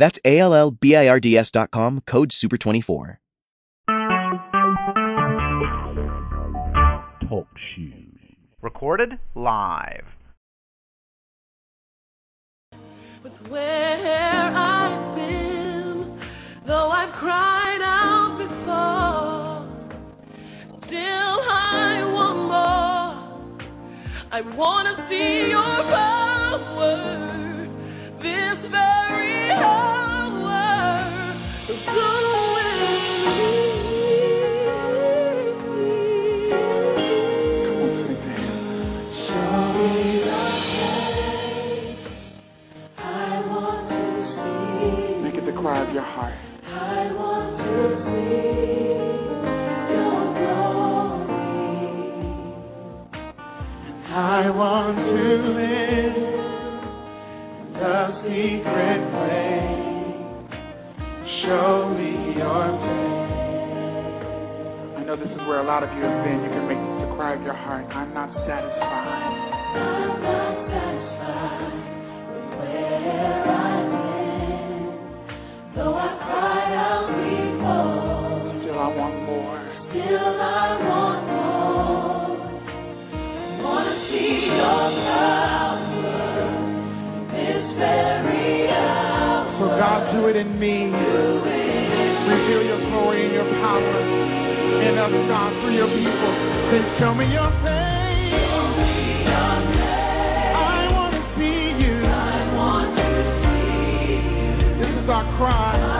That's A-L-L-B-I-R-D-S dot com, code SUPER24. Talk shoes. Recorded live. With where I've been, though I've cried out before, still I want more. I want to see your power I want to live the secret way. Show me your face. I know this is where a lot of you have been. You can make this the cry of your heart. I'm not satisfied. I'm not satisfied with where I've been. Though I cried out before, still, I want more. So it in me. Reveal your glory and your power in us, God, through your people. Then show me your face. I want to see you. This is our cry.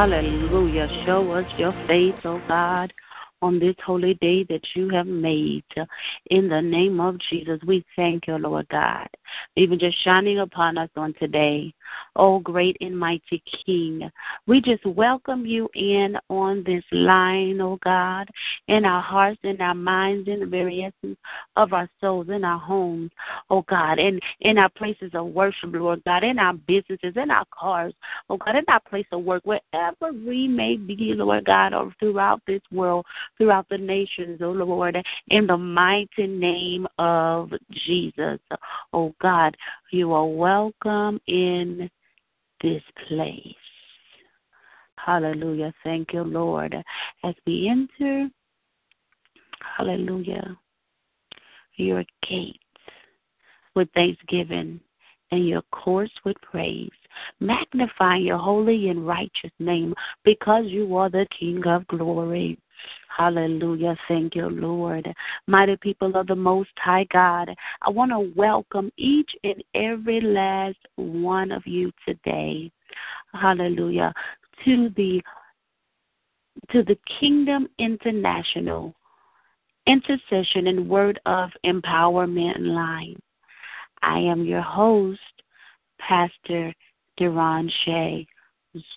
Hallelujah. Show us your face, O God, on this holy day that you have made. In the name of Jesus, we thank you, Lord God, even just shining upon us on today. Oh, great and mighty King. We just welcome you in on this line, oh God, in our hearts, in our minds, in the very essence of our souls, in our homes, oh God, and in our places of worship, Lord God, in our businesses, in our cars, oh God, in our place of work, wherever we may be, Lord God, or throughout this world, throughout the nations, oh Lord, in the mighty name of Jesus. Oh God, you are welcome in this place. Hallelujah. Thank you, Lord. As we enter, hallelujah, your gates with thanksgiving and your courts with praise. Magnify your holy and righteous name because you are the King of glory. Hallelujah. Thank you, Lord. Mighty people of the Most High God, I want to welcome each and every last one of you today. Hallelujah. To the to the Kingdom International Intercession and Word of Empowerment line. I am your host, Pastor Deron Shea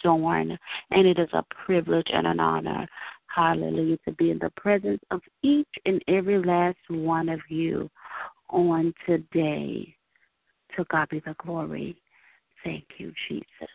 Zorn, and it is a privilege and an honor, hallelujah, to be in the presence of each and every last one of you on today. To God be the glory. Thank you, Jesus.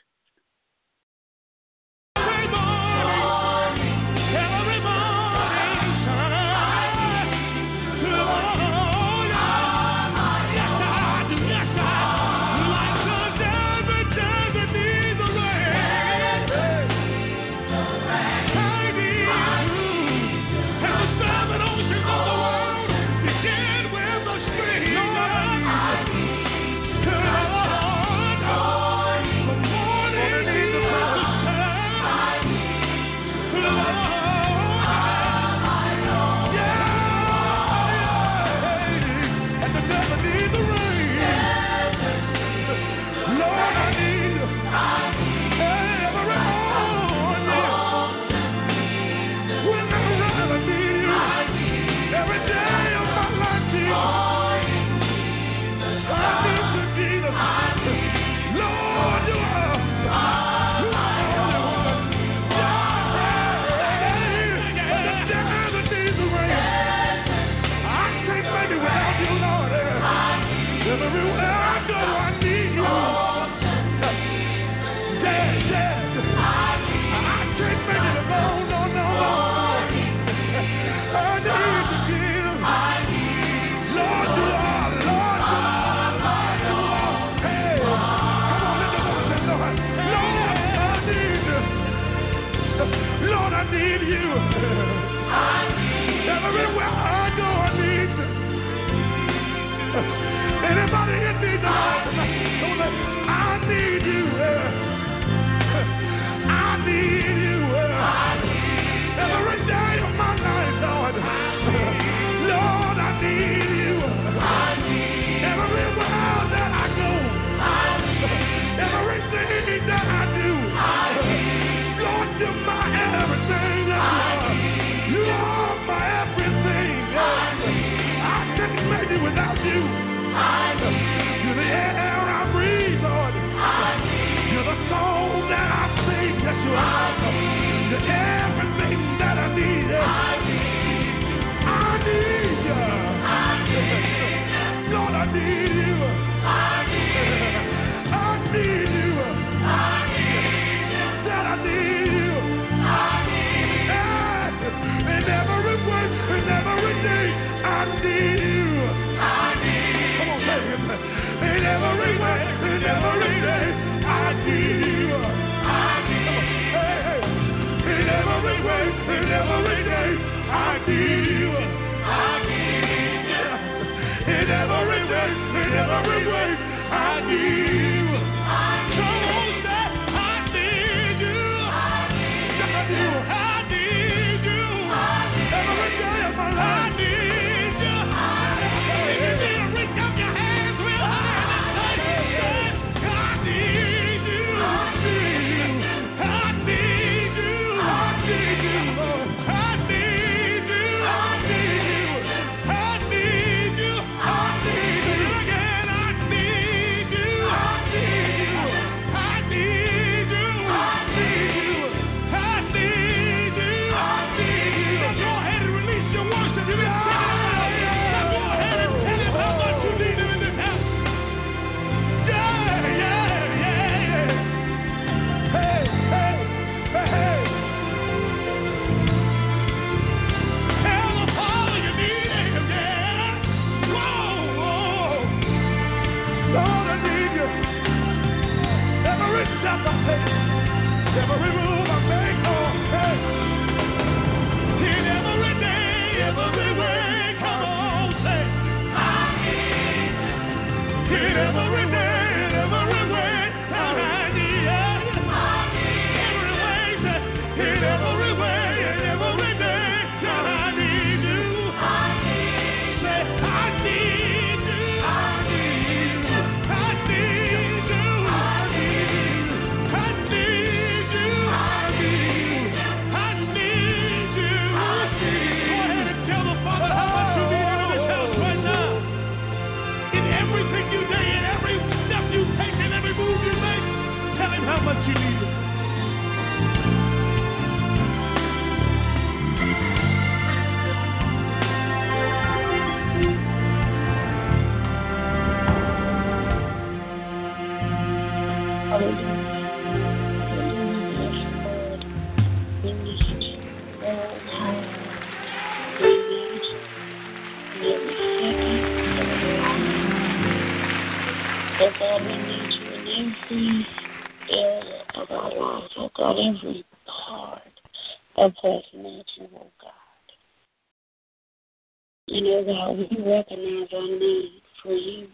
And know, God, we recognize our need for you.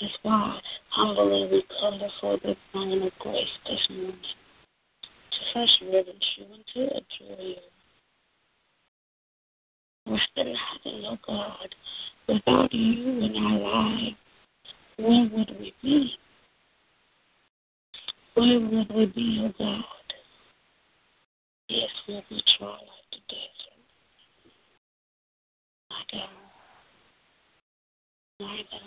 That's why humbly we come before the throne of grace this morning to first reverence you and to adore you. We're still Recognizing, oh God, without you in our lives, where would we be? Where would we be, oh God? Yes, we'll be tried like the desert. My God.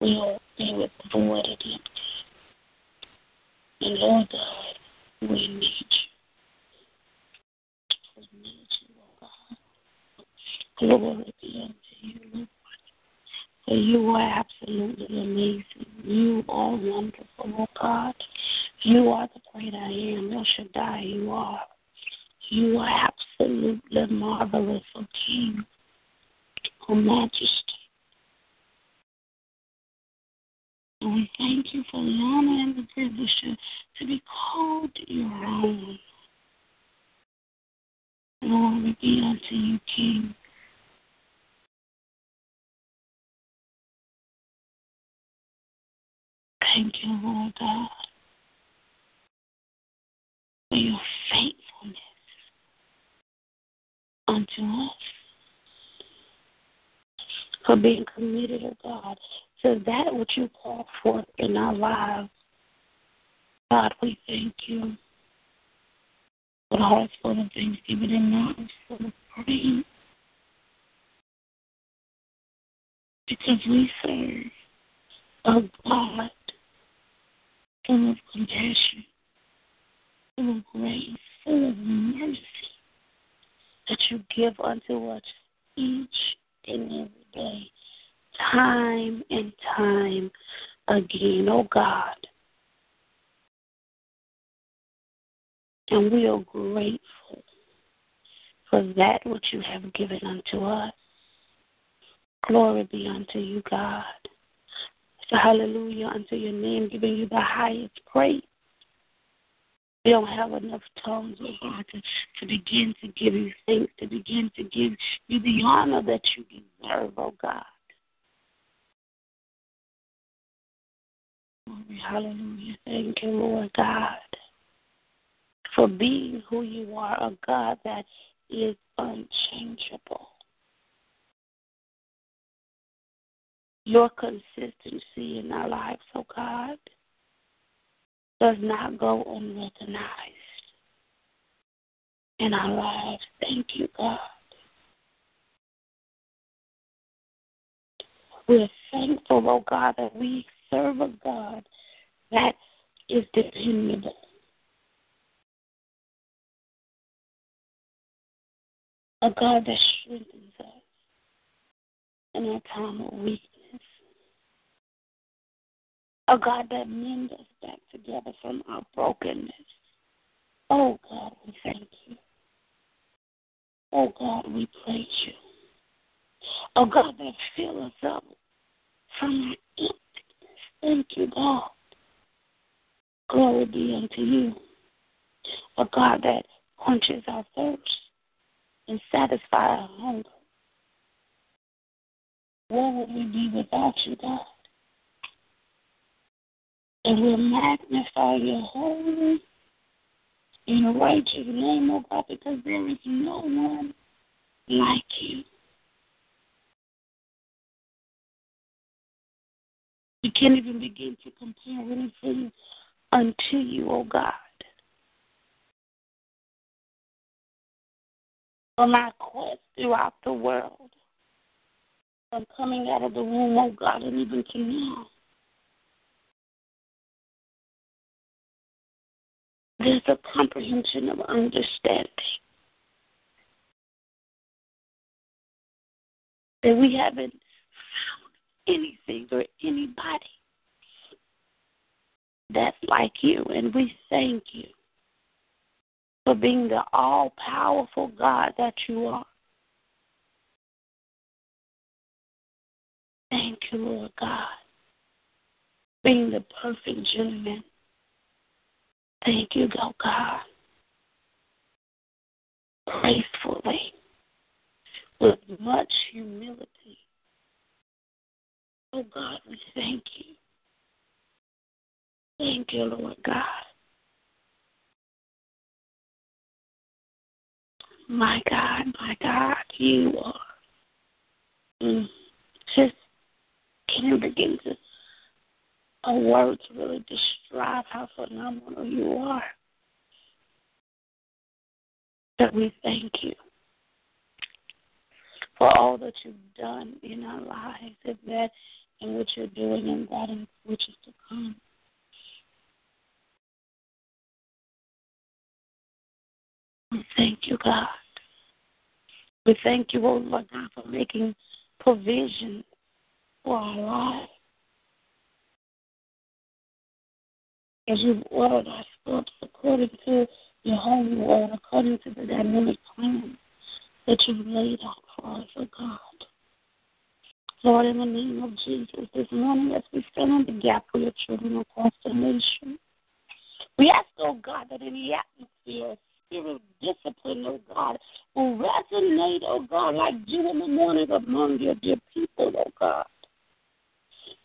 We'll be with void and empty. And Lord God, we need you. We need you, oh God. Glory be unto you, Lord. For you are absolutely amazing. You are wonderful, oh God. You are the great I am. El Shaddai, you are. You are absolutely marvelous, O King, O Majesty. And we thank you for the honor and the privilege to, to be called your own. Glory be unto you, King. Thank you, Lord God, for your faithfulness unto us, for being committed, to God, So that which you call forth in our lives. God, we thank you. With hearts full of thanksgiving and mouths full of praise. Because we serve a God full of compassion, full of grace, full of mercy that you give unto us each and every day, time and time again, oh God. And we are grateful for that which you have given unto us. Glory be unto you, God. So hallelujah unto your name, giving you the highest praise. We don't have enough tongues, oh God, to, to begin to give you thanks, to begin to give you the honor that you deserve, oh God. Hallelujah. Thank you, Lord God, for being who you are, a God that is unchangeable. Your consistency in our lives, oh God, does not go unrecognized in our lives. Thank you, God. We're thankful, oh God, that we serve a God that is dependable. A God that strengthens us in our time of weakness. A God that mends us back together from our brokenness. Oh God, we thank you. Oh God, we praise you. Oh God, that fill us up from our emptiness. Thank you, God. Glory be unto you. A God that quenches our thirst and satisfies our hunger. Where would we be without you, God? And we'll magnify your holy and righteous name, oh God, because there is no one like you. We can't even begin to compare anything unto you, O God. On my quest throughout the world, from coming out of the womb, oh God, and even to now, there's a comprehension of understanding that we haven't found anything or anybody that's like you, and we thank you. for being the all powerful God that you are. Thank you, Lord God, being the perfect gentleman. Thank you, Lord God, gracefully, with much humility. Oh God, we thank you. Thank you, Lord God. My God, my God, you are. Mm, just can't begin to a word to really describe how phenomenal you are. That we thank you for all that you've done in our lives, and that and what you're doing and that and which is to come. We thank you, God. We thank you, oh Lord God, for making provision for our lives. As you've ordered our steps according to your holy word, according to the dynamic plan that you've laid out for us, oh God. Lord, in the name of Jesus, this morning as we stand in the gap for your children across the nation, we ask, oh God, that in the atmosphere, spirit discipline, oh God, will resonate, oh God, like dew in the morning among your dear people, oh God.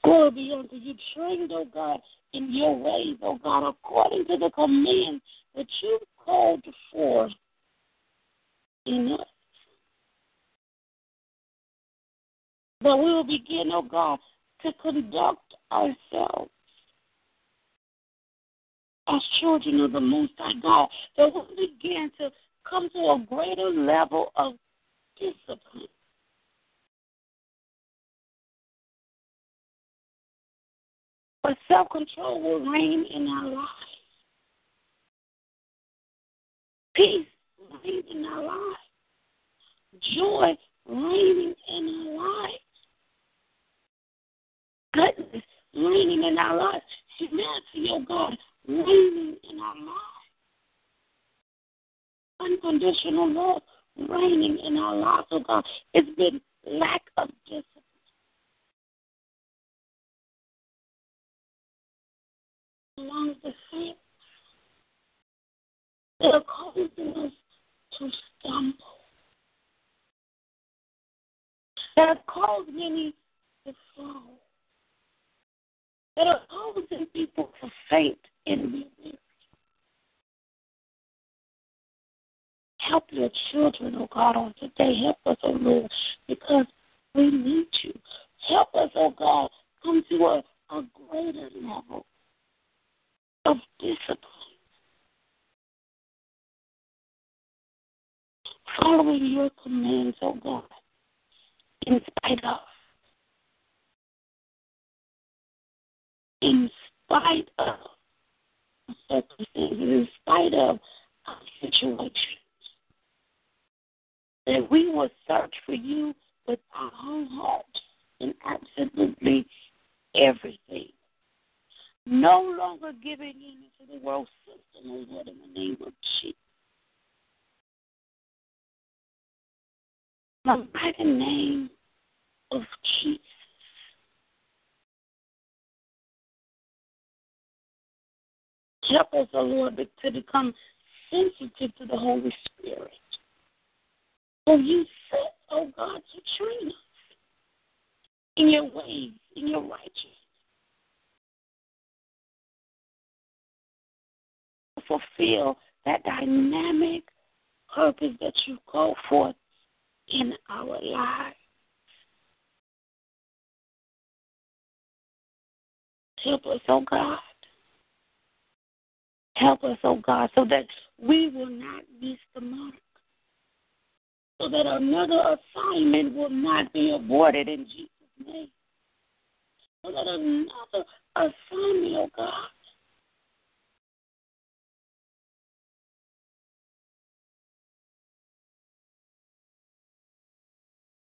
Glory be unto you, trained, oh God, in your ways, oh God, according to the command that you called for in us. That we will begin, oh God, to conduct ourselves as children of the Most High God, that we begin to come to a greater level of discipline. But self control will reign in our lives. Peace reign in our lives. Joy reigning in our lives. Goodness reigning in our lives. Humanity, oh God, reigning in our lives. Unconditional love reigning in our lives, oh God. It's been lack of discipline. Along the faith that are causing us to stumble. That have caused many to fall. That are causing people to faint in me. Help your children, oh God, on today. Help us, oh Lord, because we need you. Help us, oh God, come to a, a greater level of discipline. Following your commands, oh God, in spite of. In spite of circumstances, in spite of our situations. That we will search for you with our whole heart in absolutely everything. No longer giving in to the world system, oh Lord, in the name of Jesus. By the name of Jesus. Help us, O Lord, to become sensitive to the Holy Spirit. For you said, oh God, to train us in your ways, in your righteousness. Fulfill that dynamic purpose that you call forth in our lives. Help us, oh God. Help us, oh God, so that we will not miss the mark. So that another assignment will not be aborted in Jesus' name. So that another assignment, oh God,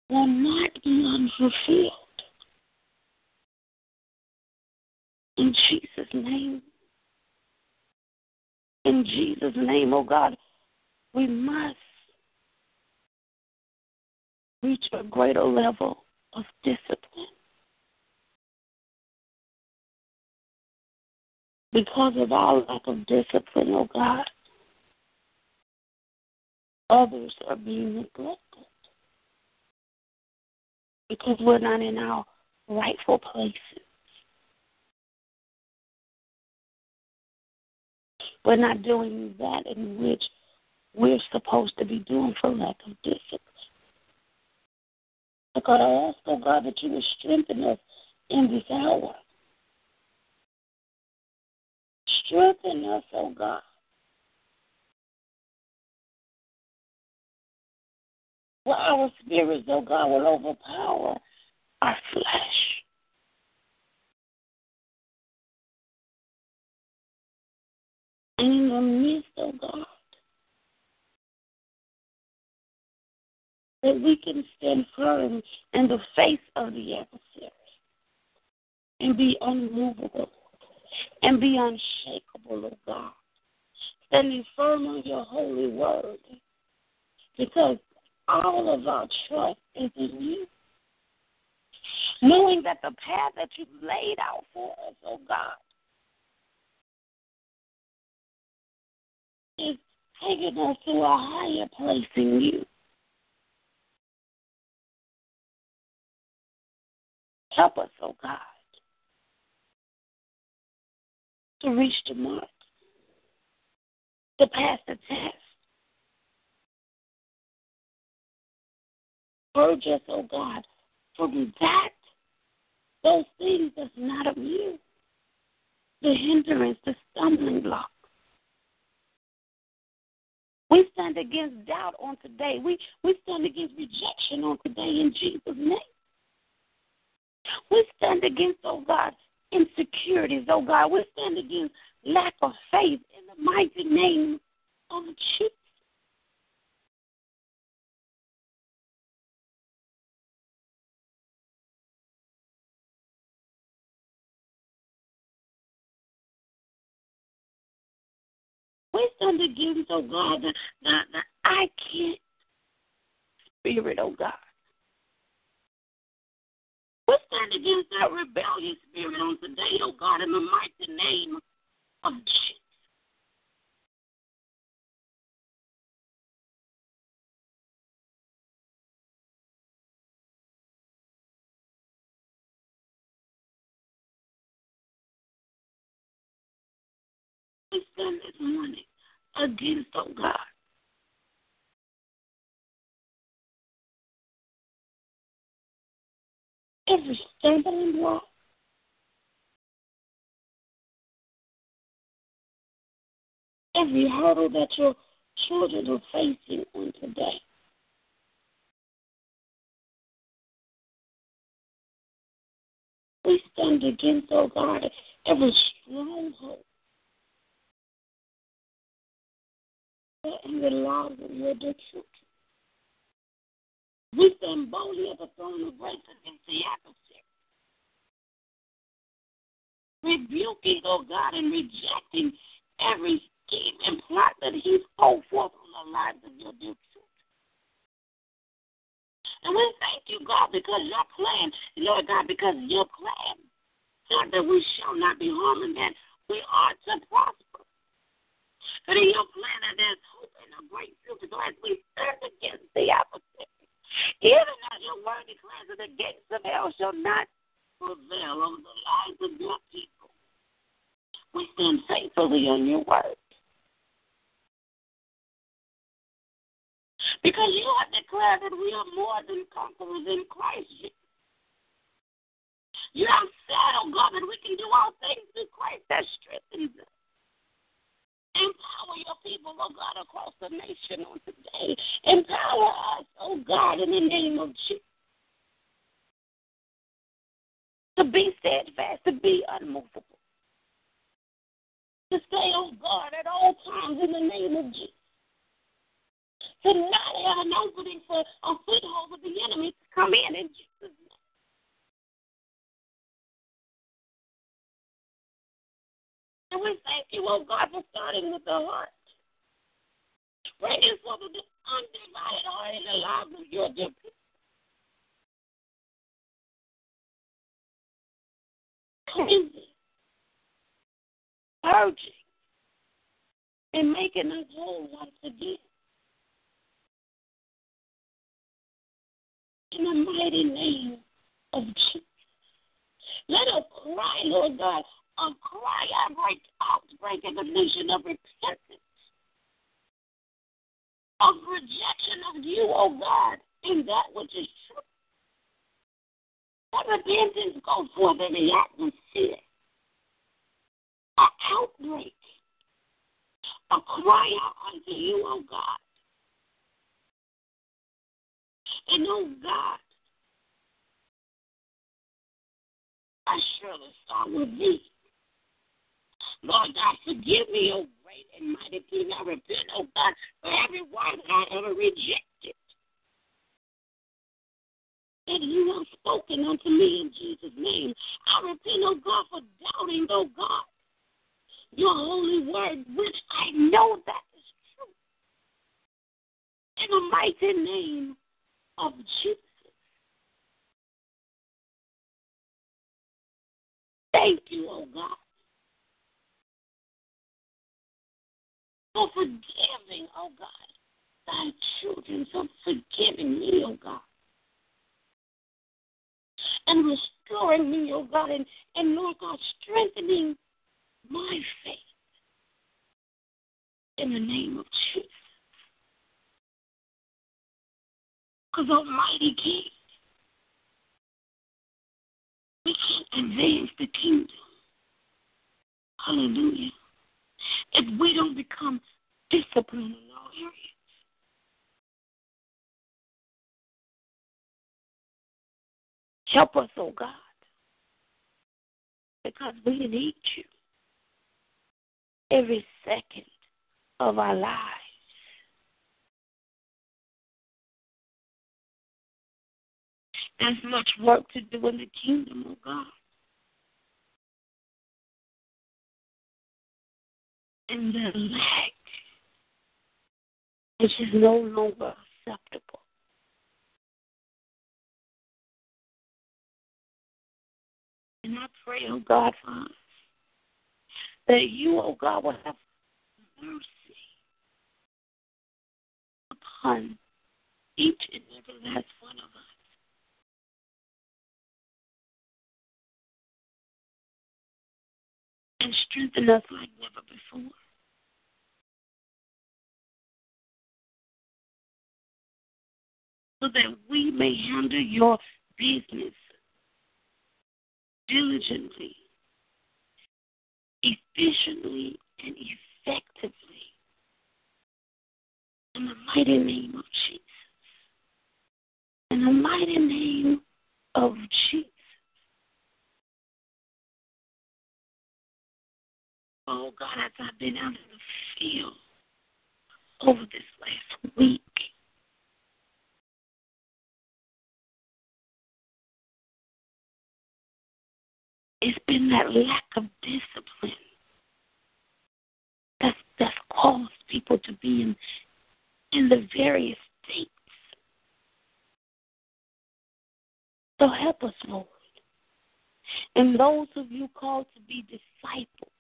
will not be unfulfilled. In Jesus' name. In Jesus' name, oh God, we must reach a greater level of discipline. Because of our lack of discipline, oh God, others are being neglected because we're not in our rightful places. We're not doing that in which we're supposed to be doing for lack of discipline. So God, I ask, oh God, that you would strengthen us in this hour. Strengthen us, oh God. Where our spirits, oh God, will overpower our flesh. And in the midst, oh God, that we can stand firm in the face of the adversary and be unmovable and be unshakable, oh God. Standing firm on your holy word. Because all of our trust is in you. Knowing that the path that you've laid out for us, oh God, is taking us to a higher place in you. Help us, oh God, to reach the mark, to pass the test. Purge us, oh God, from that, those things that's not of you, the hindrance, the stumbling block. We stand against doubt on today. We, we stand against rejection on today in Jesus' name. We stand against, oh God, insecurities, oh God. We stand against lack of faith in the mighty name of Jesus. We stand against, oh God, the, the, the I can't spirit, oh God. Stand against that rebellious spirit on today, oh God, in the mighty name of Jesus. We stand this morning against, oh God, every stumbling block, every hurdle that your children are facing on today. We stand against, oh God, every stronghold in the lives of your children. We stand boldly at the throne of grace against the adversary. Rebuking, oh God, and rejecting every scheme and plot that he's called forth on the lives of your dear. And we thank you, God, because your plan, Lord God, because your plan, God, that we shall not be harmed and that we are to prosper. But in your plan, that there's hope and a great future. So as we stand against the adversary, even as your word declares that the gates of hell shall not prevail over the lives of your people. We stand faithfully on your word. Because you have declared that we are more than conquerors in Christ Jesus. You have said, oh God, that we can do all things through Christ that strengthens us. Empower your people, oh God, across the nation on today. Empower us, oh God, in the name of Jesus. To be steadfast, to be unmovable. To stay oh on guard at all times in the name of Jesus. To not have an opening for a foothold of the enemy to come in in Jesus' And we thank you, oh God, for starting with the heart. bringing forth the undivided heart in the lives of your dear people. Purging, and making us whole once again. In the mighty name of Jesus. Let us cry, Lord God, a cry outbreak, outbreak in the nation of repentance, of rejection of you, O oh God, in that which is true. Let repentance go forth in the atmosphere. An outbreak, a cry out unto you, O oh God. And, oh God, I surely start with thee. Lord God, forgive me, O great and mighty King. I repent, O God, for every word I ever rejected. That you have spoken unto me in Jesus' name. I repent, O God, for doubting, O God, your holy word, which I know that is true. In the mighty name of Jesus. Thank you, oh God, for forgiving, oh God, thy children, for forgiving me, oh God, and restoring me, oh God, and, and Lord God, strengthening my faith in the name of Jesus. Because Almighty King, we can't advance the kingdom. Hallelujah. If we don't become disciplined in all areas. Help us, oh God, because we need you every second of our lives. There's much work to do in the kingdom of God. And the lack, which is no longer acceptable. And I pray, oh God, Father, that you, oh God, will have mercy upon each and every last one of us. And strengthen us like never before. So that we may handle your business diligently, efficiently, and effectively. In the mighty name of Jesus. In the mighty name of Jesus. Oh God, as I've been out in the field over this last week, it's been that lack of discipline that's that's caused people to be in in the various states. So help us, Lord. And those of you called to be disciples,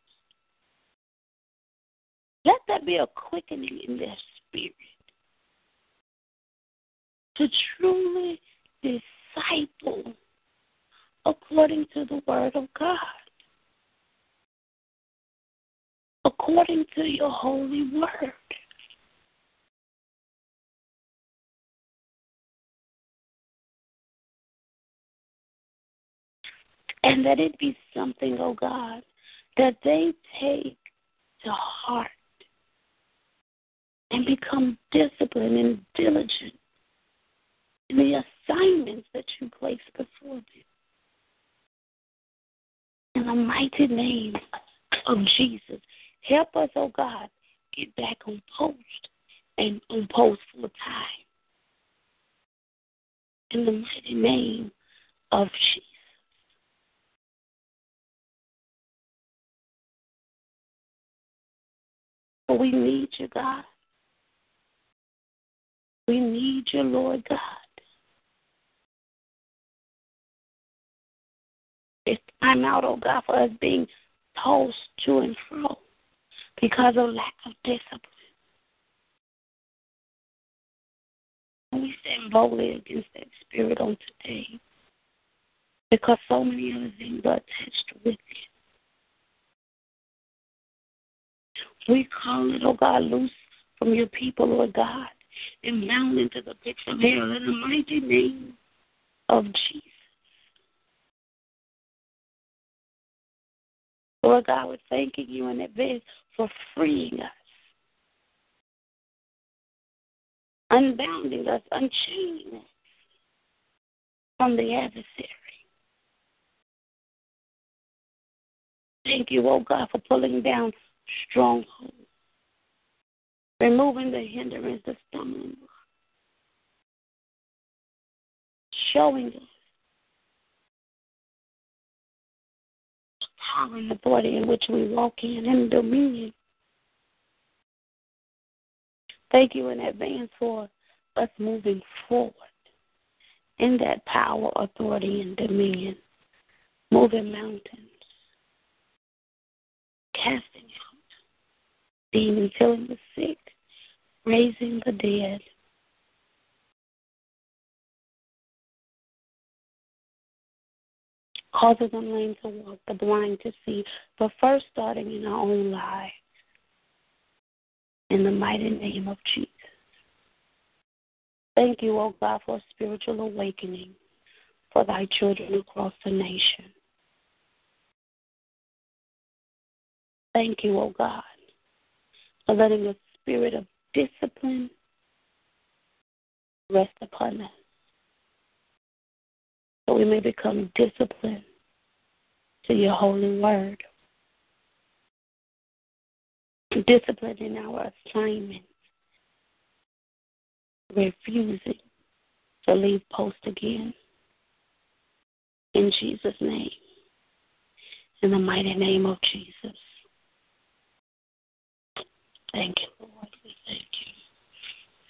let there be a quickening in their spirit to truly disciple according to the Word of God, according to your holy Word. And that it be something, oh God, that they take to heart and become disciplined and diligent in the assignments that you place before them. In the mighty name of Jesus, help us, oh God, get back on post and on post full time. In the mighty name of Jesus. For we need you, God. Need you, Lord God. It's time out, oh God, for us being tossed to and fro because of lack of discipline. We stand boldly against that spirit on today because so many other things are attached with it. We call it, oh God, loose from your people, Lord God, and bound into the pits of hell in the mighty name of Jesus. Lord God, we're thanking you in advance for freeing us, unbounding us, unchaining us from the adversary. Thank you, oh God, for pulling down strongholds, removing the hindrance, the stumbling block, showing us the power and authority in which we walk in and dominion. Thank you in advance for us moving forward in that power, authority, and dominion, moving mountains casting out demons, healing the sick, raising the dead. Causing the lame to walk, the blind to see, but first starting in our own lives. In the mighty name of Jesus. Thank you, O oh God, for a spiritual awakening for thy children across the nation. Thank you, O oh God, for letting the spirit of discipline rest upon us. So we may become disciplined to your holy word. Discipline in our assignments. Refusing to leave post again. In Jesus' name. In the mighty name of Jesus. Thank you, Lord.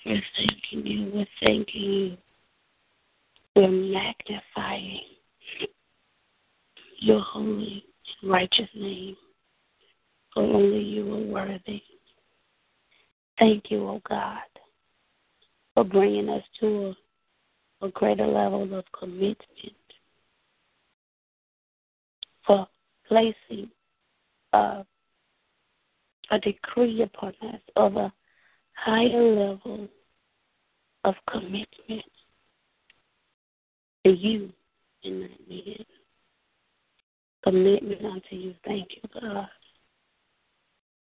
We're thanking you. We're thanking you. We're magnifying your holy, righteous name. For only you are worthy. Thank you, O oh God, for bringing us to a, a greater level of commitment, for placing uh, a decree upon us of a higher level of commitment to you and not man. Commitment unto you. Thank you, God.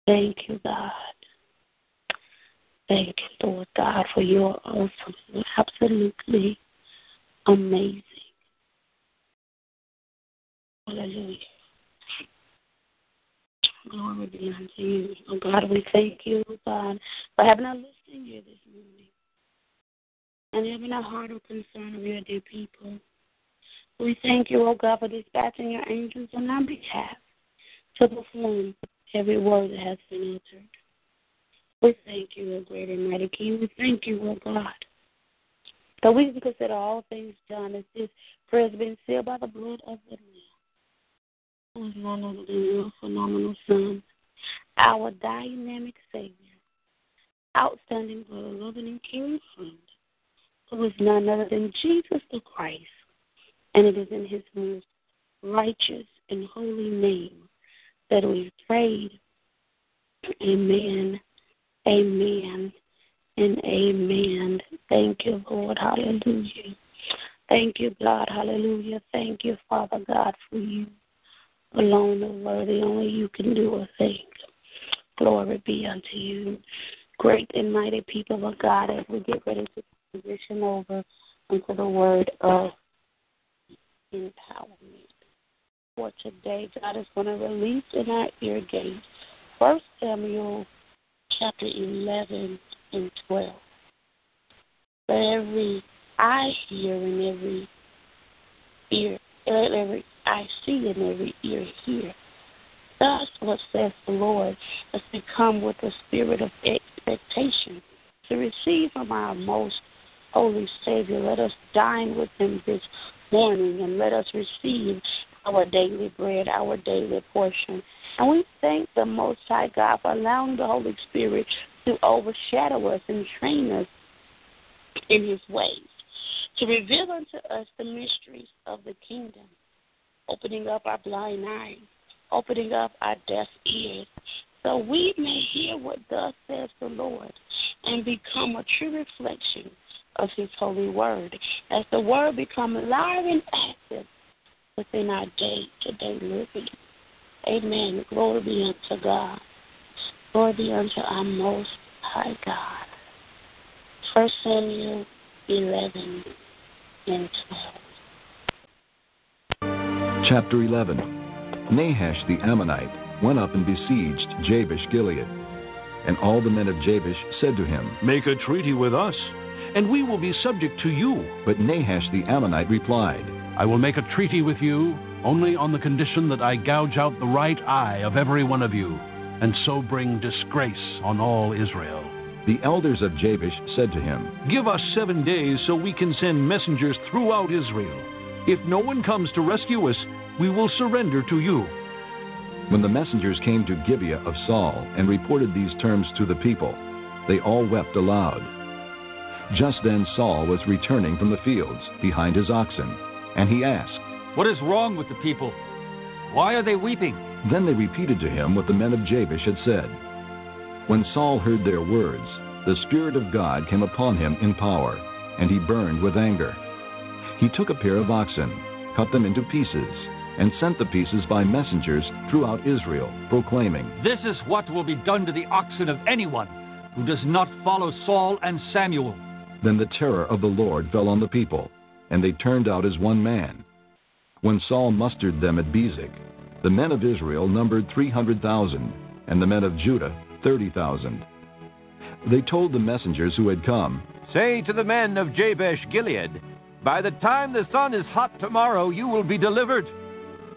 Thank you, God. Thank you, Lord God, for your awesome, absolutely amazing. Hallelujah. Glory be unto you. Oh God, we thank you, oh, God, for having us listening here this morning and having a heart of concern of your dear people. We thank you, oh God, for dispatching your angels on our behalf to perform every word that has been uttered. We thank you, O great and mighty King. We thank you, O God, that we can consider all things done as this prayer has been sealed by the blood of the Lamb your phenomenal Son, our dynamic Savior, outstanding, loving, and caring friend, who is none other than Jesus the Christ. And it is in his most righteous and holy name that we prayed. Amen, amen, and amen. Thank you, Lord. Hallelujah. Thank you, God. Hallelujah. Thank you, Father God, for you alone are worthy. Only you can do a thing. Glory be unto you. Great and mighty people of God, as we get ready to transition over into the word of empowerment. For today, God is going to release in our ear gates First Samuel chapter 11 and 12. For every eye hear and every ear, every I see and every ear hear. Thus, what says the Lord, as we come with a spirit of expectation to receive from our most holy Savior. Let us dine with him this morning and let us receive our daily bread, our daily portion. And we thank the Most High God for allowing the Holy Spirit to overshadow us and train us in his ways, to reveal unto us the mysteries of the kingdom, opening up our blind eyes, opening up our deaf ears, so we may hear what thus says the Lord and become a true reflection of his holy word as the word become alive and active within our day to day living. Amen. Glory be unto God. Glory be unto our most high God. First Samuel eleven and twelve. Chapter eleven. Nahash the Ammonite went up and besieged Jabesh Gilead. And all the men of Jabesh said to him, Make a treaty with us, and we will be subject to you. But Nahash the Ammonite replied, I will make a treaty with you only on the condition that I gouge out the right eye of every one of you, and so bring disgrace on all Israel. The elders of Jabesh said to him, Give us seven days so we can send messengers throughout Israel. If no one comes to rescue us, we will surrender to you. When the messengers came to Gibeah of Saul and reported these terms to the people, they all wept aloud. Just then Saul was returning from the fields behind his oxen, and he asked, What is wrong with the people? Why are they weeping? Then they repeated to him what the men of Jabesh had said. When Saul heard their words, the Spirit of God came upon him in power, and he burned with anger. He took a pair of oxen, cut them into pieces, and sent the pieces by messengers throughout Israel, proclaiming, This is what will be done to the oxen of anyone who does not follow Saul and Samuel. Then the terror of the Lord fell on the people, and they turned out as one man. When Saul mustered them at Bezek, the men of Israel numbered 300,000, and the men of Judah 30,000. They told the messengers who had come, Say to the men of Jabesh Gilead, By the time the sun is hot tomorrow, you will be delivered.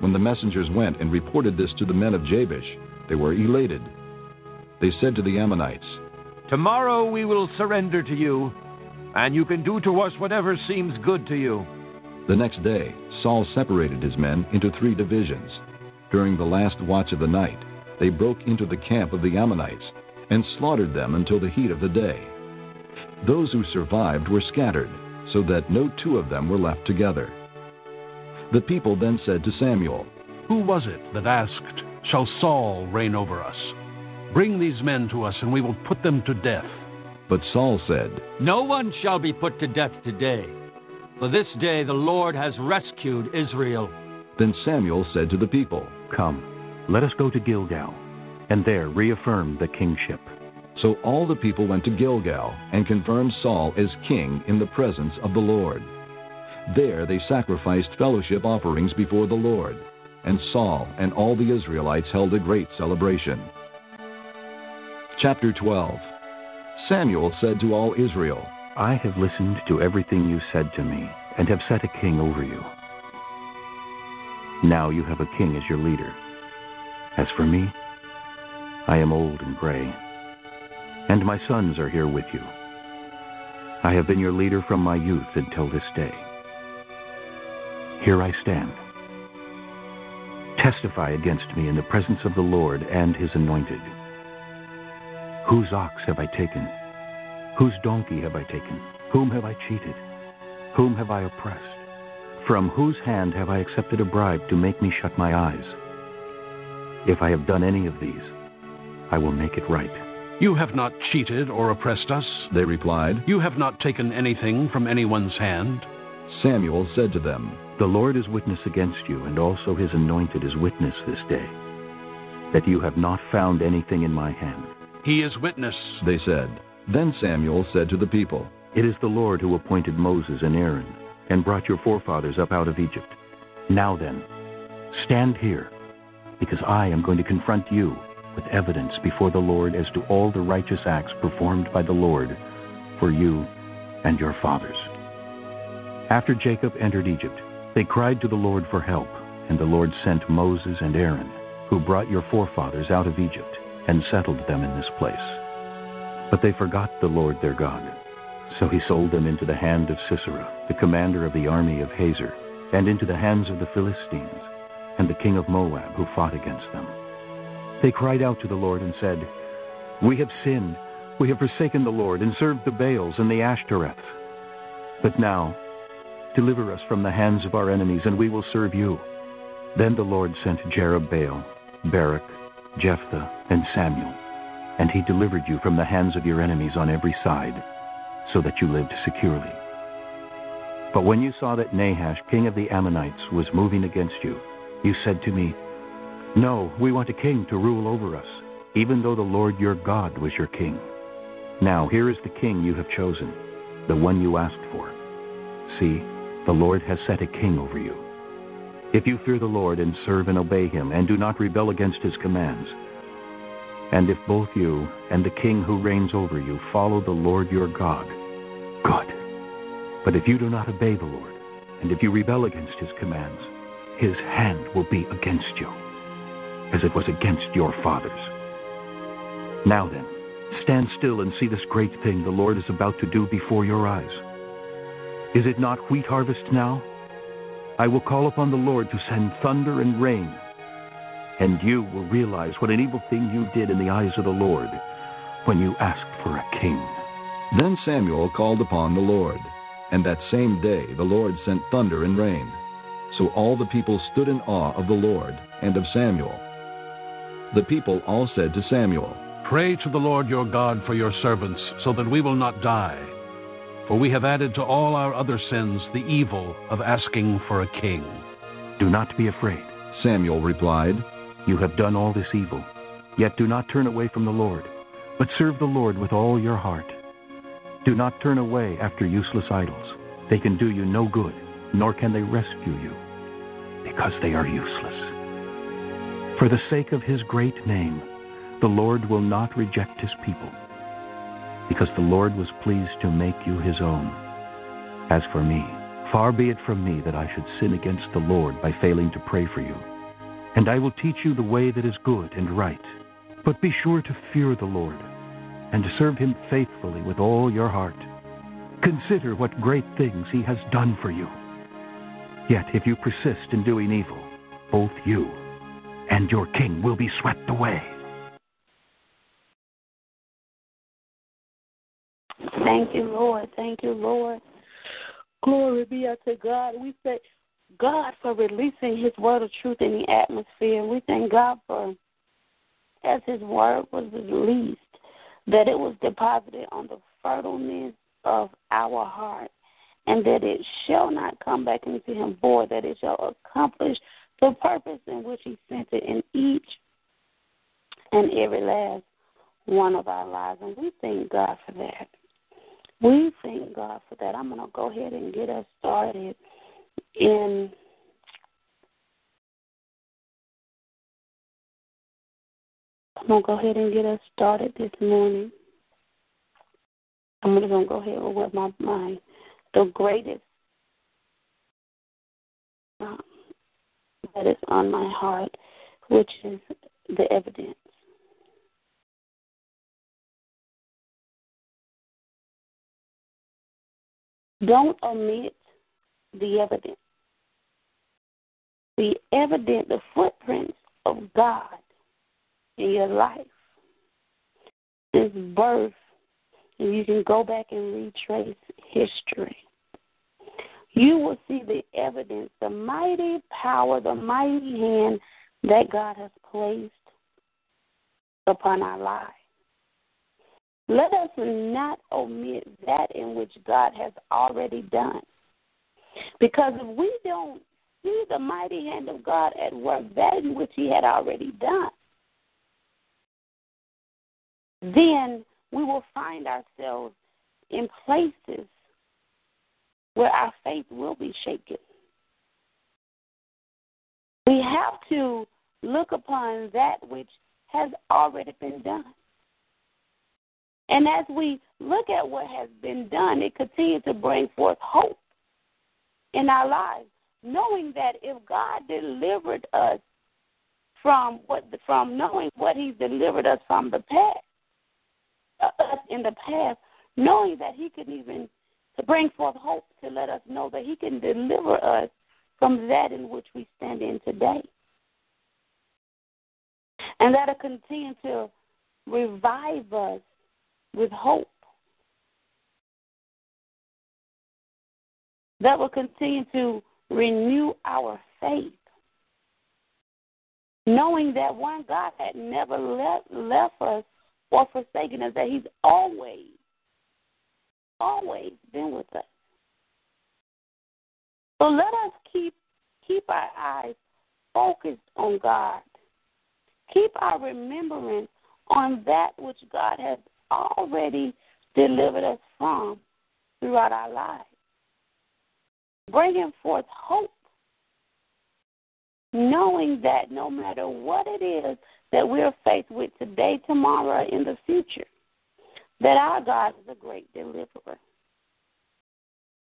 When the messengers went and reported this to the men of Jabesh, they were elated. They said to the Ammonites, Tomorrow we will surrender to you, and you can do to us whatever seems good to you. The next day, Saul separated his men into three divisions. During the last watch of the night, they broke into the camp of the Ammonites and slaughtered them until the heat of the day. Those who survived were scattered, so that no two of them were left together. The people then said to Samuel, Who was it that asked, Shall Saul reign over us? Bring these men to us, and we will put them to death. But Saul said, No one shall be put to death today, for this day the Lord has rescued Israel. Then Samuel said to the people, Come, let us go to Gilgal, and there reaffirm the kingship. So all the people went to Gilgal and confirmed Saul as king in the presence of the Lord. There they sacrificed fellowship offerings before the Lord, and Saul and all the Israelites held a great celebration. Chapter 12 Samuel said to all Israel, I have listened to everything you said to me, and have set a king over you. Now you have a king as your leader. As for me, I am old and gray, and my sons are here with you. I have been your leader from my youth until this day. Here I stand. Testify against me in the presence of the Lord and his anointed. Whose ox have I taken? Whose donkey have I taken? Whom have I cheated? Whom have I oppressed? From whose hand have I accepted a bribe to make me shut my eyes? If I have done any of these, I will make it right. You have not cheated or oppressed us, they replied. You have not taken anything from anyone's hand. Samuel said to them, The Lord is witness against you, and also his anointed is witness this day, that you have not found anything in my hand. He is witness, they said. Then Samuel said to the people, It is the Lord who appointed Moses and Aaron, and brought your forefathers up out of Egypt. Now then, stand here, because I am going to confront you with evidence before the Lord as to all the righteous acts performed by the Lord for you and your fathers. After Jacob entered Egypt, they cried to the Lord for help, and the Lord sent Moses and Aaron, who brought your forefathers out of Egypt and settled them in this place. But they forgot the Lord their God. So he sold them into the hand of Sisera, the commander of the army of Hazor, and into the hands of the Philistines, and the king of Moab, who fought against them. They cried out to the Lord and said, We have sinned. We have forsaken the Lord and served the Baals and the Ashtoreths. But now, deliver us from the hands of our enemies, and we will serve you. Then the Lord sent Jerubbaal, Barak, Jephthah, and Samuel, and he delivered you from the hands of your enemies on every side, so that you lived securely. But when you saw that Nahash, king of the Ammonites, was moving against you, you said to me, No, we want a king to rule over us, even though the Lord your God was your king. Now here is the king you have chosen, the one you asked for. See, the Lord has set a king over you. If you fear the Lord and serve and obey him, and do not rebel against his commands, and if both you and the king who reigns over you follow the Lord your God, good. But if you do not obey the Lord, and if you rebel against his commands, his hand will be against you, as it was against your fathers. Now then, stand still and see this great thing the Lord is about to do before your eyes. Is it not wheat harvest now? I will call upon the Lord to send thunder and rain, and you will realize what an evil thing you did in the eyes of the Lord when you asked for a king. Then Samuel called upon the Lord, and that same day the Lord sent thunder and rain. So all the people stood in awe of the Lord and of Samuel. The people all said to Samuel, Pray to the Lord your God for your servants, so that we will not die. For we have added to all our other sins the evil of asking for a king. Do not be afraid, Samuel replied. You have done all this evil. Yet do not turn away from the Lord, but serve the Lord with all your heart. Do not turn away after useless idols. They can do you no good, nor can they rescue you, because they are useless. For the sake of his great name, the Lord will not reject his people, because the Lord was pleased to make you his own. As for me, far be it from me that I should sin against the Lord by failing to pray for you. And I will teach you the way that is good and right. But be sure to fear the Lord and to serve him faithfully with all your heart. Consider what great things he has done for you. Yet if you persist in doing evil, both you and your king will be swept away. Thank you, Lord. Thank you, Lord. Glory be unto God. We say, God, for releasing His word of truth in the atmosphere. We thank God for, as His word was released, that it was deposited on the fertileness of our heart, and that it shall not come back into Him void, that it shall accomplish the purpose in which He sent it in each and every last one of our lives. And we thank God for that. We thank God for that. I'm going to go ahead and get us started in I'm going to go ahead and get us started this morning. I'm going to go ahead with my mind. The greatest um, that is on my heart, which is the evidence. Don't omit the evidence. The evidence, the footprints of God in your life. This birth, and you can go back and retrace history. You will see the evidence, the mighty power, the mighty hand that God has placed upon our lives. Let us not omit that in which God has already done. Because if we don't see the mighty hand of God at work, that in which He had already done, then we will find ourselves in places where our faith will be shaken. We have to look upon that which has already been done. And as we look at what has been done, it continues to bring forth hope in our lives, knowing that if God delivered us from what from knowing what He's delivered us from the past, uh, us in the past, knowing that He can even to bring forth hope to let us know that He can deliver us from that in which we stand in today. And that'll continue to revive us with hope. That will continue to renew our faith. Knowing that one God had never left, left us or forsaken us, that He's always, always been with us. So let us keep keep our eyes focused on God. Keep our remembrance on that which God has already delivered us from throughout our lives. Bringing forth hope, knowing that no matter what it is that we're faced with today, tomorrow, in the future, that our God is a great deliverer.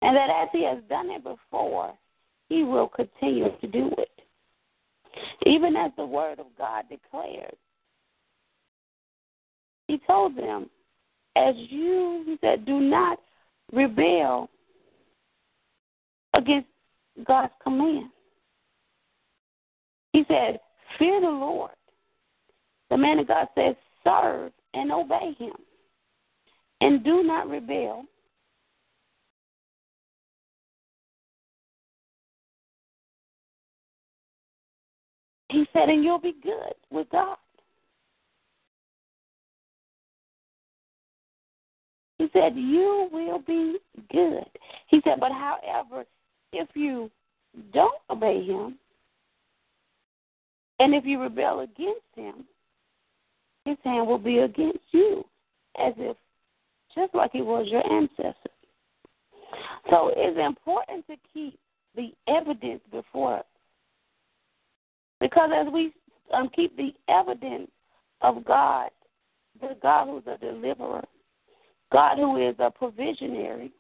And that as He has done it before, He will continue to do it. Even as the Word of God declared, He told them, as you, He said, do not rebel against God's command. He said, Fear the Lord. The man of God says, Serve and obey him. And do not rebel. He said, and you'll be good with God. He said, You will be good. He said, But however, if you don't obey him, and if you rebel against him, his hand will be against you, as if just like it was your ancestors. So it's important to keep the evidence before us. Because as we um, keep the evidence of God, the God who's a deliverer, God who is a provisionary,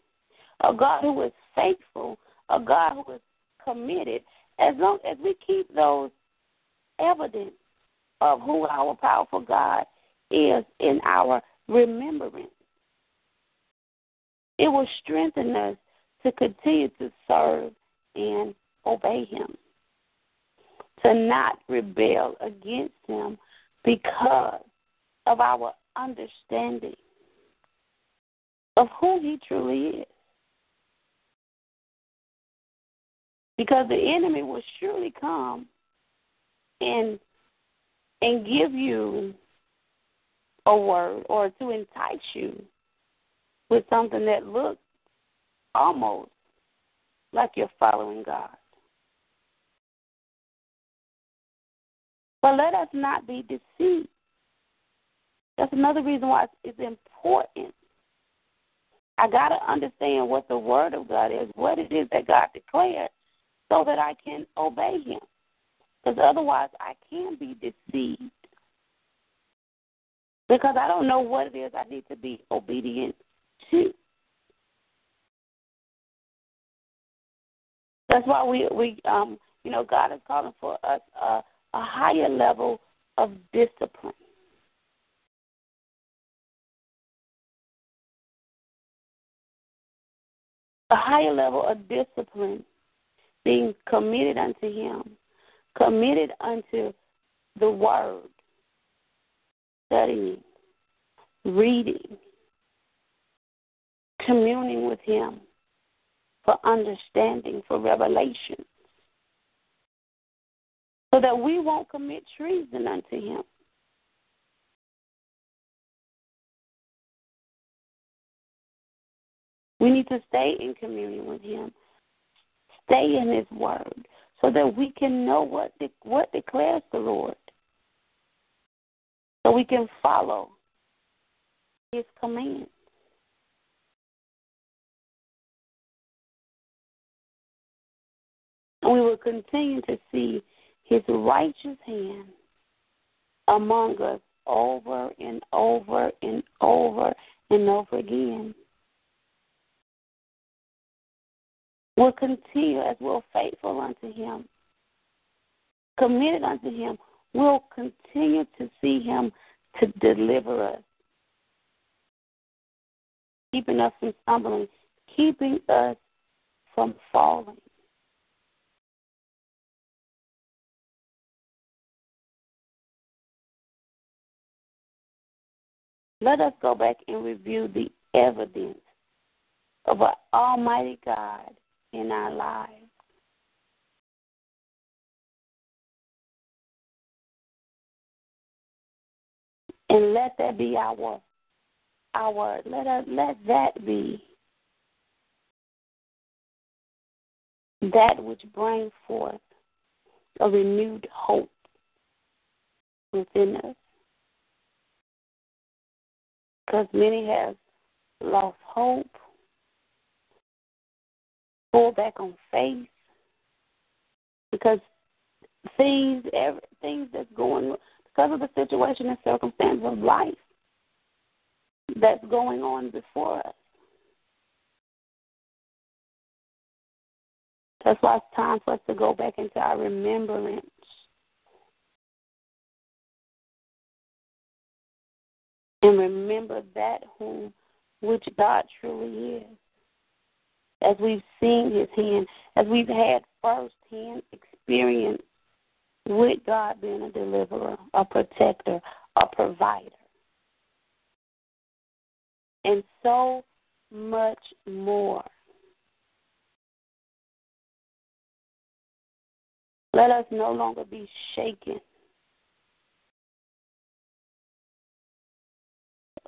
a God who is faithful, a God who is committed, as long as we keep those evidence of who our powerful God is in our remembrance, it will strengthen us to continue to serve and obey Him, to not rebel against Him because of our understanding of who He truly is. Because the enemy will surely come and and give you a word or to entice you with something that looks almost like you're following God. But let us not be deceived. That's another reason why it's important. I got to understand what the Word of God is, what it is that God declared, so that I can obey Him. Because otherwise, I can be deceived. Because I don't know what it is I need to be obedient to. That's why we we um you know God is calling for us a, a higher level of discipline. A higher level of discipline, being committed unto Him, committed unto the Word, studying, reading, communing with Him for understanding, for revelation, so that we won't commit treason unto Him. We need to stay in communion with Him, stay in His Word, so that we can know what de- what declares the Lord, so we can follow His commands. And we will continue to see His righteous hand among us over and over and over and over again. We'll continue as we're faithful unto Him, committed unto Him. We'll continue to see Him to deliver us. keeping us from stumbling, keeping us from falling. Let us go back and review the evidence of our Almighty God in our lives. And let that be our our let us let that be that which brings forth a renewed hope within us. Because many have lost hope, pulled back on faith, because things, things that's going because of the situation and circumstances of life that's going on before us. That's why it's time for us to go back into our remembrance. And remember that whom which God truly is. As we've seen his hand, as we've had first hand experience with God being a deliverer, a protector, a provider. And so much more. Let us no longer be shaken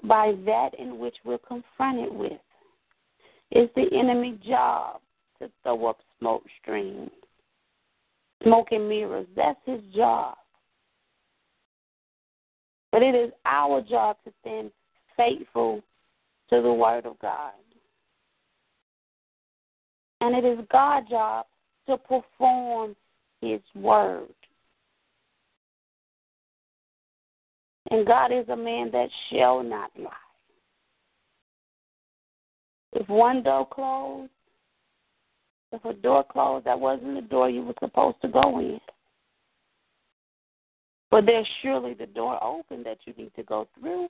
by that in which we're confronted with. It's the enemy's job to throw up smoke streams smoke and mirrors. That's his job. But it is our job to stand faithful to the Word of God. And it is God's job to perform His Word. And God is a man that shall not lie. If one door closed, if a door closed, that wasn't the door you were supposed to go in. But there's surely the door open that you need to go through.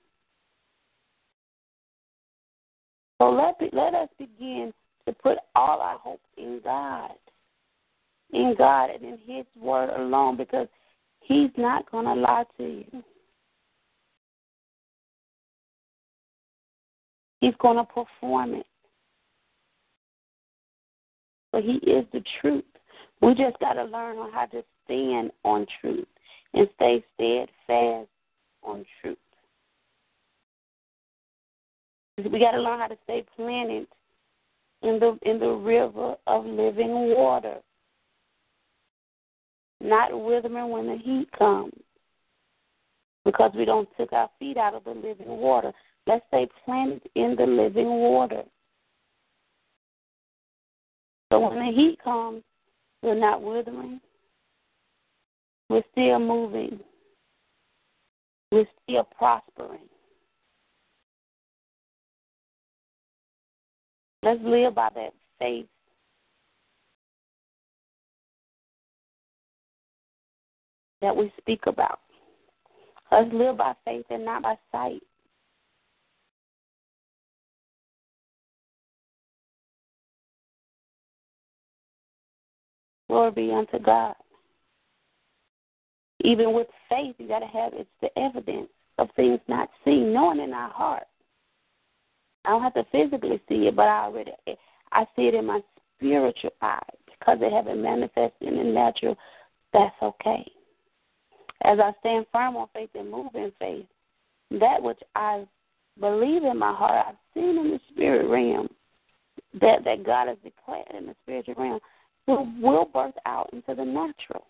So let, be, let us begin to put all our hope in God. In God and in His Word alone because He's not going to lie to you. He's going to perform it but He is the truth. We just got to learn on how to stand on truth and stay steadfast on truth. We got to learn how to stay planted in the in the river of living water, not withering when the heat comes, because we don't took our feet out of the living water. Let's stay planted in the living water. So when the heat comes, we're not withering. We're still moving. We're still prospering. Let's live by that faith. That we speak about. Let's live by faith and not by sight. Glory be unto God. Even with faith, you got to have it's the evidence of things not seen, knowing in our heart. I don't have to physically see it, but I already I see it in my spiritual eye because it haven't manifested in the natural. That's okay. As I stand firm on faith and move in faith, that which I believe in my heart, I've seen in the spirit realm, that that God has declared in the spiritual realm will, will birth out into the natural.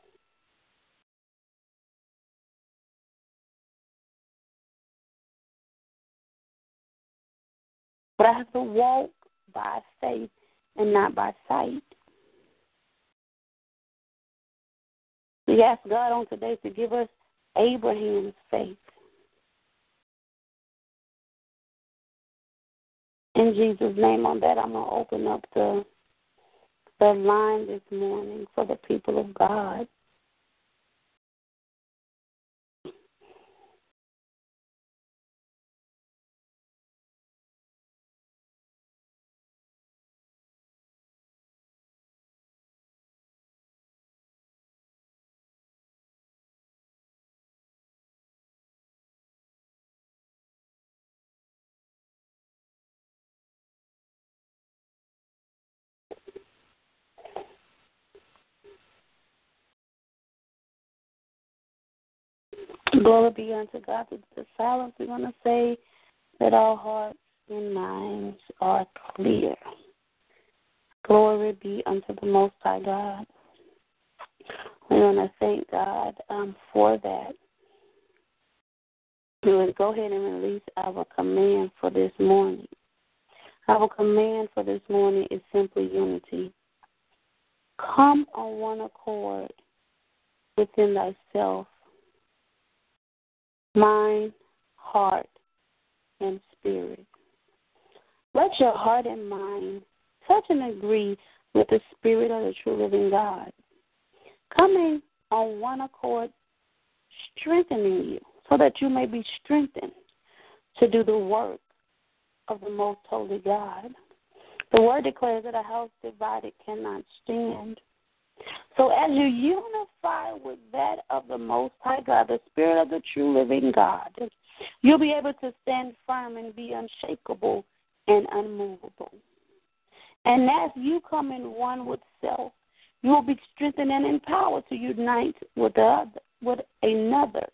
But I have to walk by faith and not by sight. We ask God on today to give us Abraham's faith. In Jesus' name, on that, I'm going to open up the the line this morning for the people of God. Glory be unto God. To the silence, we're going to say that our hearts and minds are clear. Glory be unto the Most High God. We want to thank God um, for that. We will go ahead and release our command for this morning. Our command for this morning is simply unity. Come on one accord within thyself, mind, heart, and spirit. Let your heart and mind touch and agree with the spirit of the true living God. Coming on one accord, strengthening you so that you may be strengthened to do the work of the most holy God. The word declares that a house divided cannot stand. So as you unify with that of the Most High God, the Spirit of the true living God, you'll be able to stand firm and be unshakable and unmovable. And as you come in one with self, you will be strengthened and empowered to unite with the other, with another,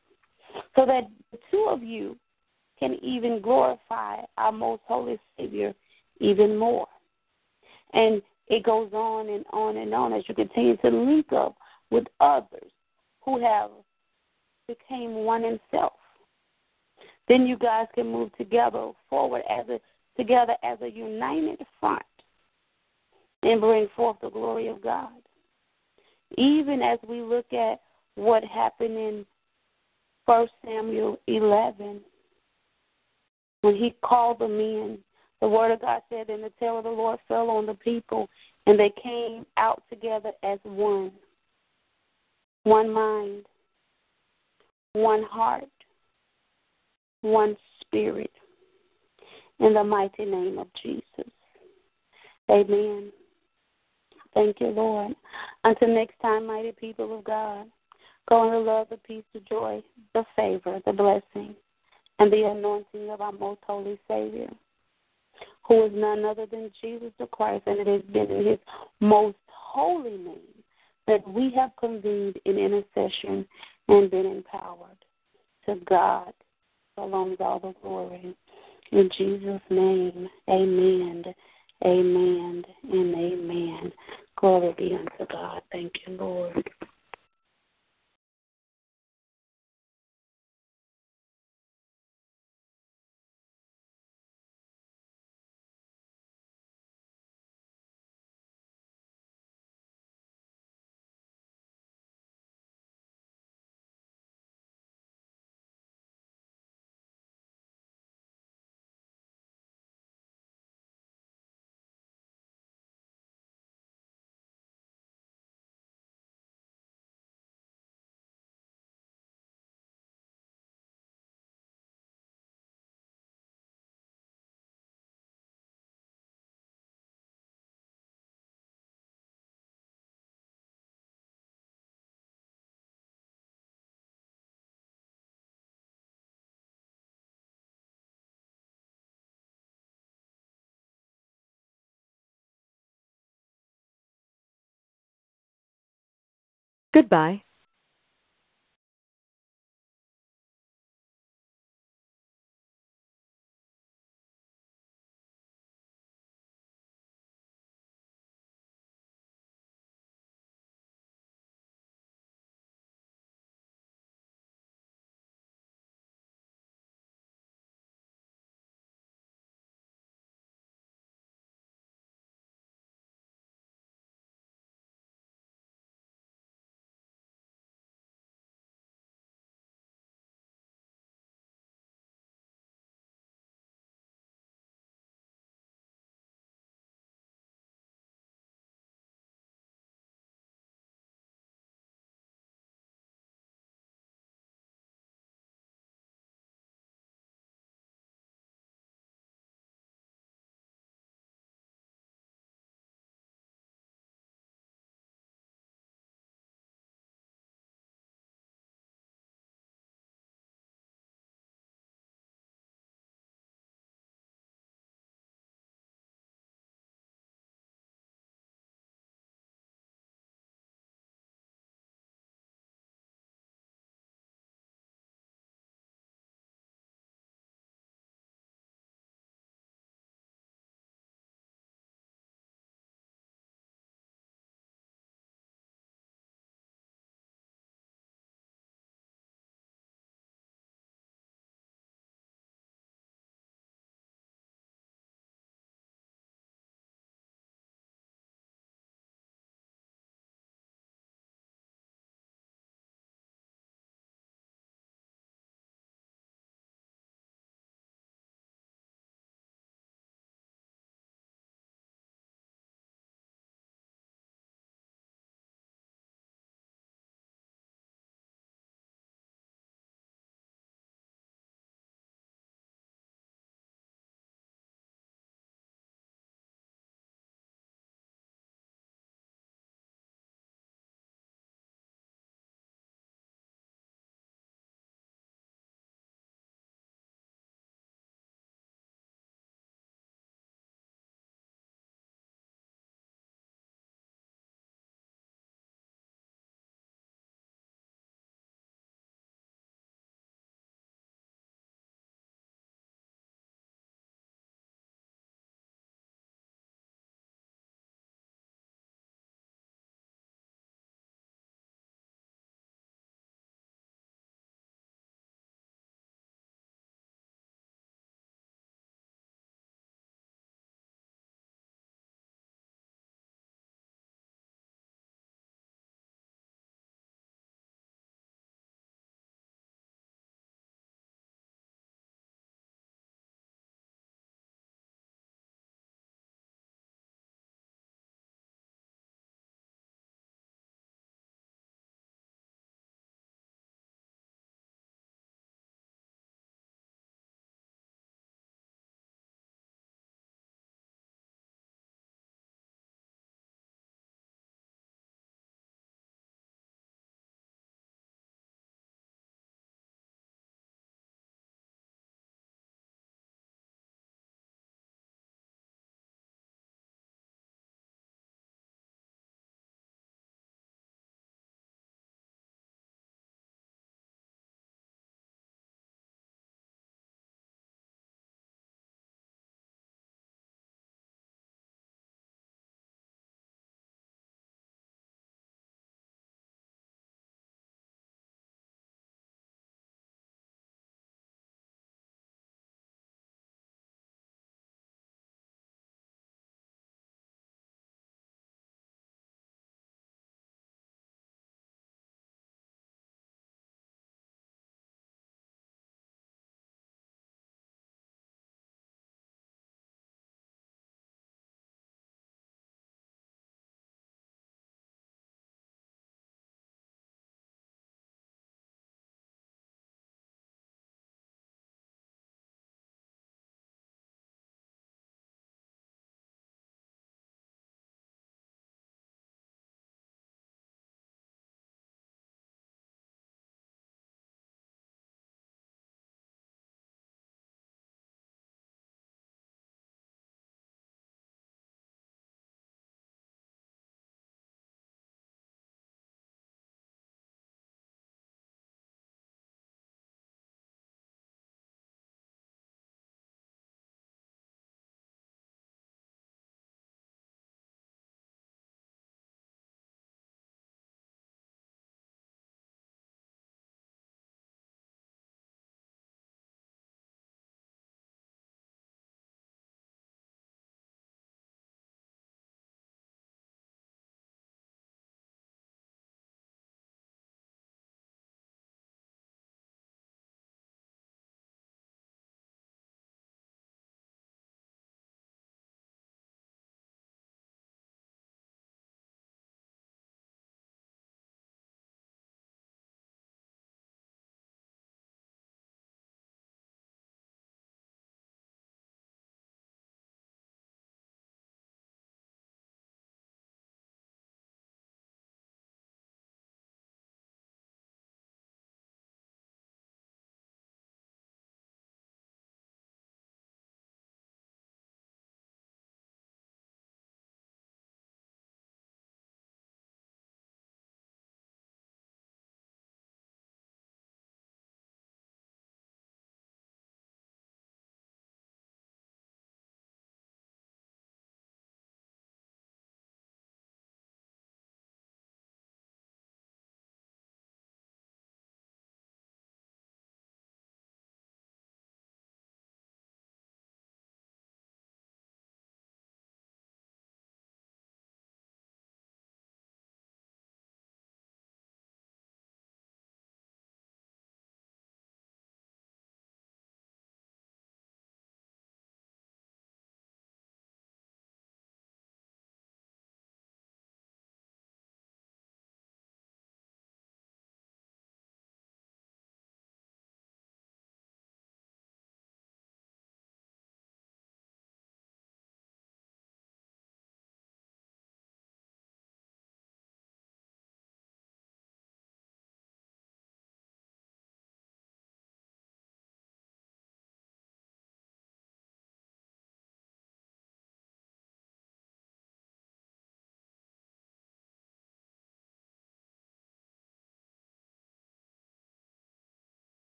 so that the two of you can even glorify our most holy Savior even more. And it goes on and on and on as you continue to link up with others who have became one in self. Then you guys can move together forward as a together as a united front and bring forth the glory of God. Even as we look at what happened in First Samuel eleven, when he called the in the word of God said, And the terror of the Lord fell on the people, and they came out together as one. One mind, one heart, one spirit. In the mighty name of Jesus. Amen. Thank you, Lord. Until next time, mighty people of God, go in the love, the peace, the joy, the favor, the blessing, and the anointing of our most holy Savior who is none other than Jesus the Christ, and it has been in his most holy name that we have convened in intercession and been empowered. To God belongs all the glory. In Jesus' name, amen, amen, and amen. Glory be unto God. Thank you, Lord. Goodbye.